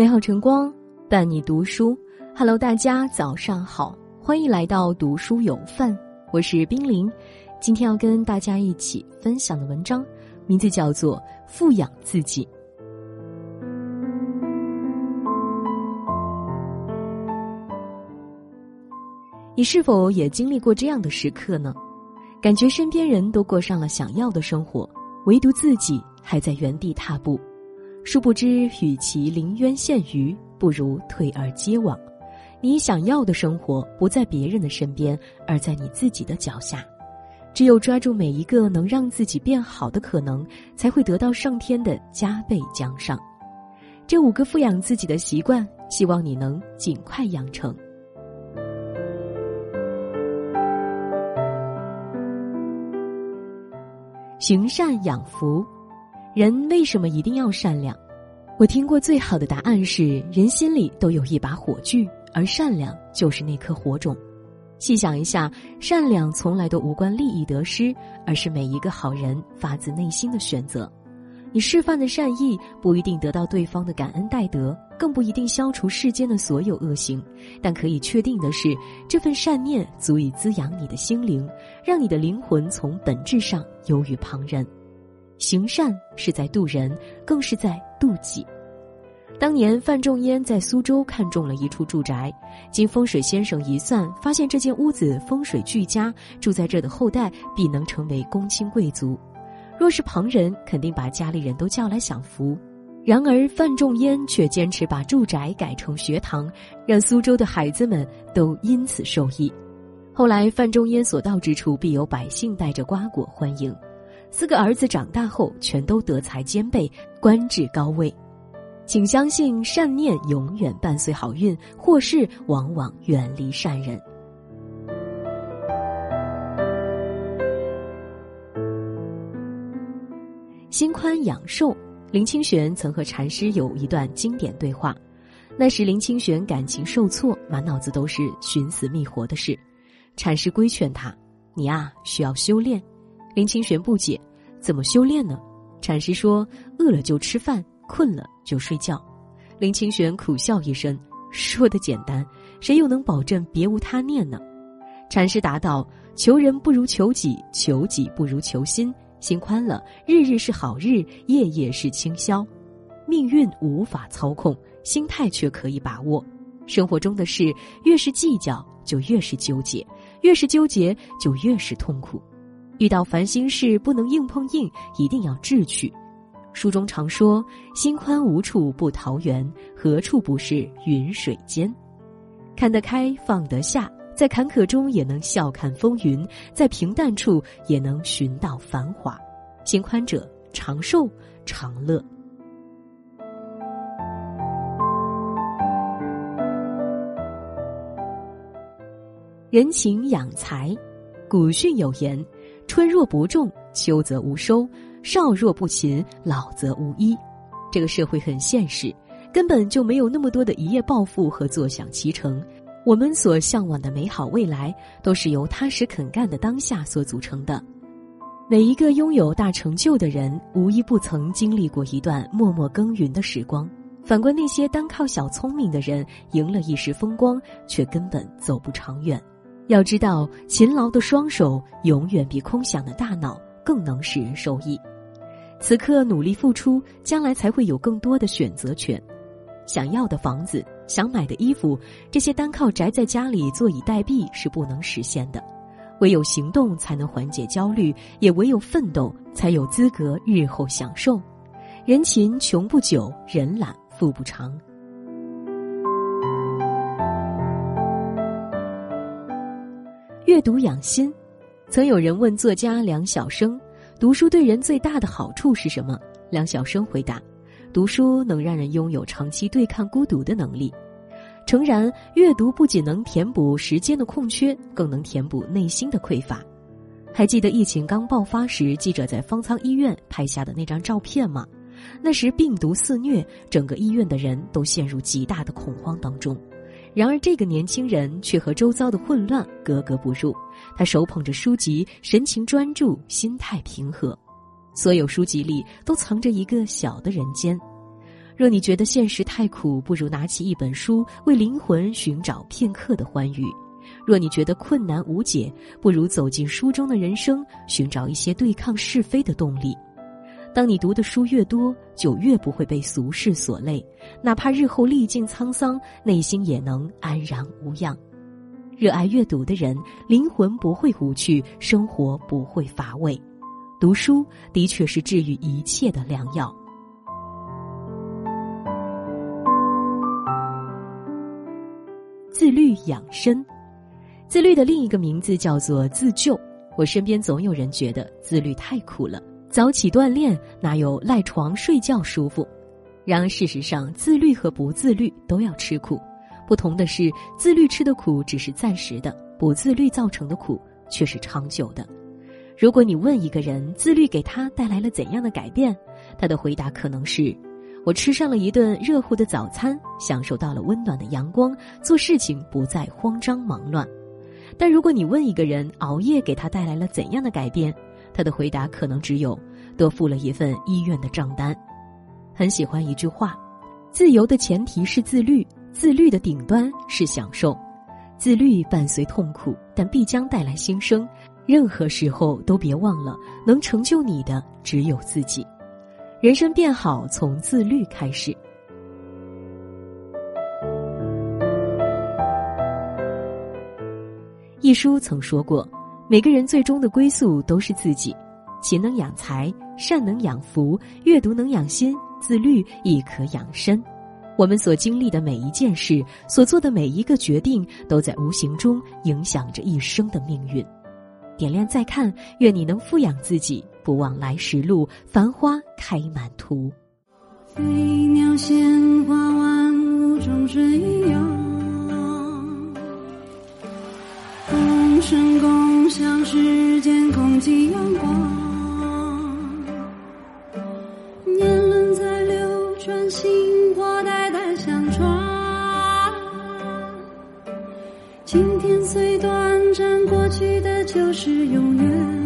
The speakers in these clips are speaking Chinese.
美好晨光伴你读书，Hello，大家早上好，欢迎来到读书有范，我是冰凌。今天要跟大家一起分享的文章，名字叫做《富养自己》。你是否也经历过这样的时刻呢？感觉身边人都过上了想要的生活，唯独自己还在原地踏步。殊不知，与其临渊羡鱼，不如退而结网。你想要的生活不在别人的身边，而在你自己的脚下。只有抓住每一个能让自己变好的可能，才会得到上天的加倍奖赏。这五个富养自己的习惯，希望你能尽快养成。行善养福，人为什么一定要善良？我听过最好的答案是：人心里都有一把火炬，而善良就是那颗火种。细想一下，善良从来都无关利益得失，而是每一个好人发自内心的选择。你示范的善意不一定得到对方的感恩戴德，更不一定消除世间的所有恶行，但可以确定的是，这份善念足以滋养你的心灵，让你的灵魂从本质上优于旁人。行善是在渡人，更是在渡己。当年范仲淹在苏州看中了一处住宅，经风水先生一算，发现这间屋子风水俱佳，住在这的后代必能成为公卿贵族。若是旁人，肯定把家里人都叫来享福。然而范仲淹却坚持把住宅改成学堂，让苏州的孩子们都因此受益。后来范仲淹所到之处，必有百姓带着瓜果欢迎。四个儿子长大后，全都德才兼备，官至高位。请相信，善念永远伴随好运，祸事往往远离善人。心宽养寿，林清玄曾和禅师有一段经典对话。那时林清玄感情受挫，满脑子都是寻死觅活的事。禅师规劝他：“你啊，需要修炼。”林清玄不解：“怎么修炼呢？”禅师说：“饿了就吃饭，困了就睡觉。”林清玄苦笑一声：“说的简单，谁又能保证别无他念呢？”禅师答道：“求人不如求己，求己不如求心。”心宽了，日日是好日，夜夜是清宵。命运无法操控，心态却可以把握。生活中的事，越是计较，就越是纠结；越是纠结，就越是痛苦。遇到烦心事，不能硬碰硬，一定要智取。书中常说：“心宽无处不桃源，何处不是云水间？”看得开，放得下。在坎坷中也能笑看风云，在平淡处也能寻到繁华。心宽者长寿长乐。人情养财，古训有言：“春若不种，秋则无收；少若不勤，老则无依。”这个社会很现实，根本就没有那么多的一夜暴富和坐享其成。我们所向往的美好未来，都是由踏实肯干的当下所组成的。每一个拥有大成就的人，无一不曾经历过一段默默耕耘的时光。反观那些单靠小聪明的人，赢了一时风光，却根本走不长远。要知道，勤劳的双手永远比空想的大脑更能使人受益。此刻努力付出，将来才会有更多的选择权。想要的房子。想买的衣服，这些单靠宅在家里坐以待毙是不能实现的，唯有行动才能缓解焦虑，也唯有奋斗才有资格日后享受。人勤穷不久，人懒富不长。读养心，曾有人问作家梁晓声：“读书对人最大的好处是什么？”梁晓声回答。读书能让人拥有长期对抗孤独的能力。诚然，阅读不仅能填补时间的空缺，更能填补内心的匮乏。还记得疫情刚爆发时，记者在方舱医院拍下的那张照片吗？那时病毒肆虐，整个医院的人都陷入极大的恐慌当中。然而，这个年轻人却和周遭的混乱格格不入。他手捧着书籍，神情专注，心态平和。所有书籍里都藏着一个小的人间。若你觉得现实太苦，不如拿起一本书，为灵魂寻找片刻的欢愉；若你觉得困难无解，不如走进书中的人生，寻找一些对抗是非的动力。当你读的书越多，就越不会被俗世所累，哪怕日后历尽沧桑，内心也能安然无恙。热爱阅读的人，灵魂不会无趣，生活不会乏味。读书的确是治愈一切的良药。自律养生，自律的另一个名字叫做自救。我身边总有人觉得自律太苦了。早起锻炼哪有赖床睡觉舒服？然而事实上，自律和不自律都要吃苦。不同的是，自律吃的苦只是暂时的，不自律造成的苦却是长久的。如果你问一个人自律给他带来了怎样的改变，他的回答可能是：我吃上了一顿热乎的早餐，享受到了温暖的阳光，做事情不再慌张忙乱。但如果你问一个人熬夜给他带来了怎样的改变，他的回答可能只有多付了一份医院的账单。很喜欢一句话：自由的前提是自律，自律的顶端是享受。自律伴随痛苦，但必将带来新生。任何时候都别忘了，能成就你的只有自己。人生变好，从自律开始。一书曾说过。每个人最终的归宿都是自己，勤能养财，善能养福，阅读能养心，自律亦可养身。我们所经历的每一件事，所做的每一个决定，都在无形中影响着一生的命运。点亮再看，愿你能富养自己，不忘来时路，繁花开满途。飞鸟闲花，万物中水涌。生共像时间空气阳光，年轮在流转，星火代代相传。今天虽短暂，过去的就是永远。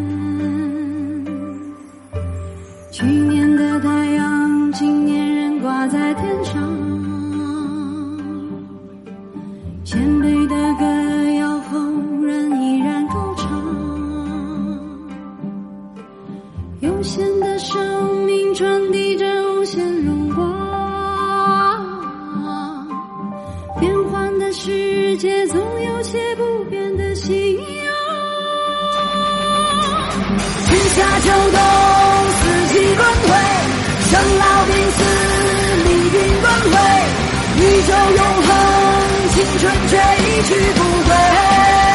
春夏秋冬，四季轮回，生老病死，命运轮回，宇宙永恒，青春却一去不回。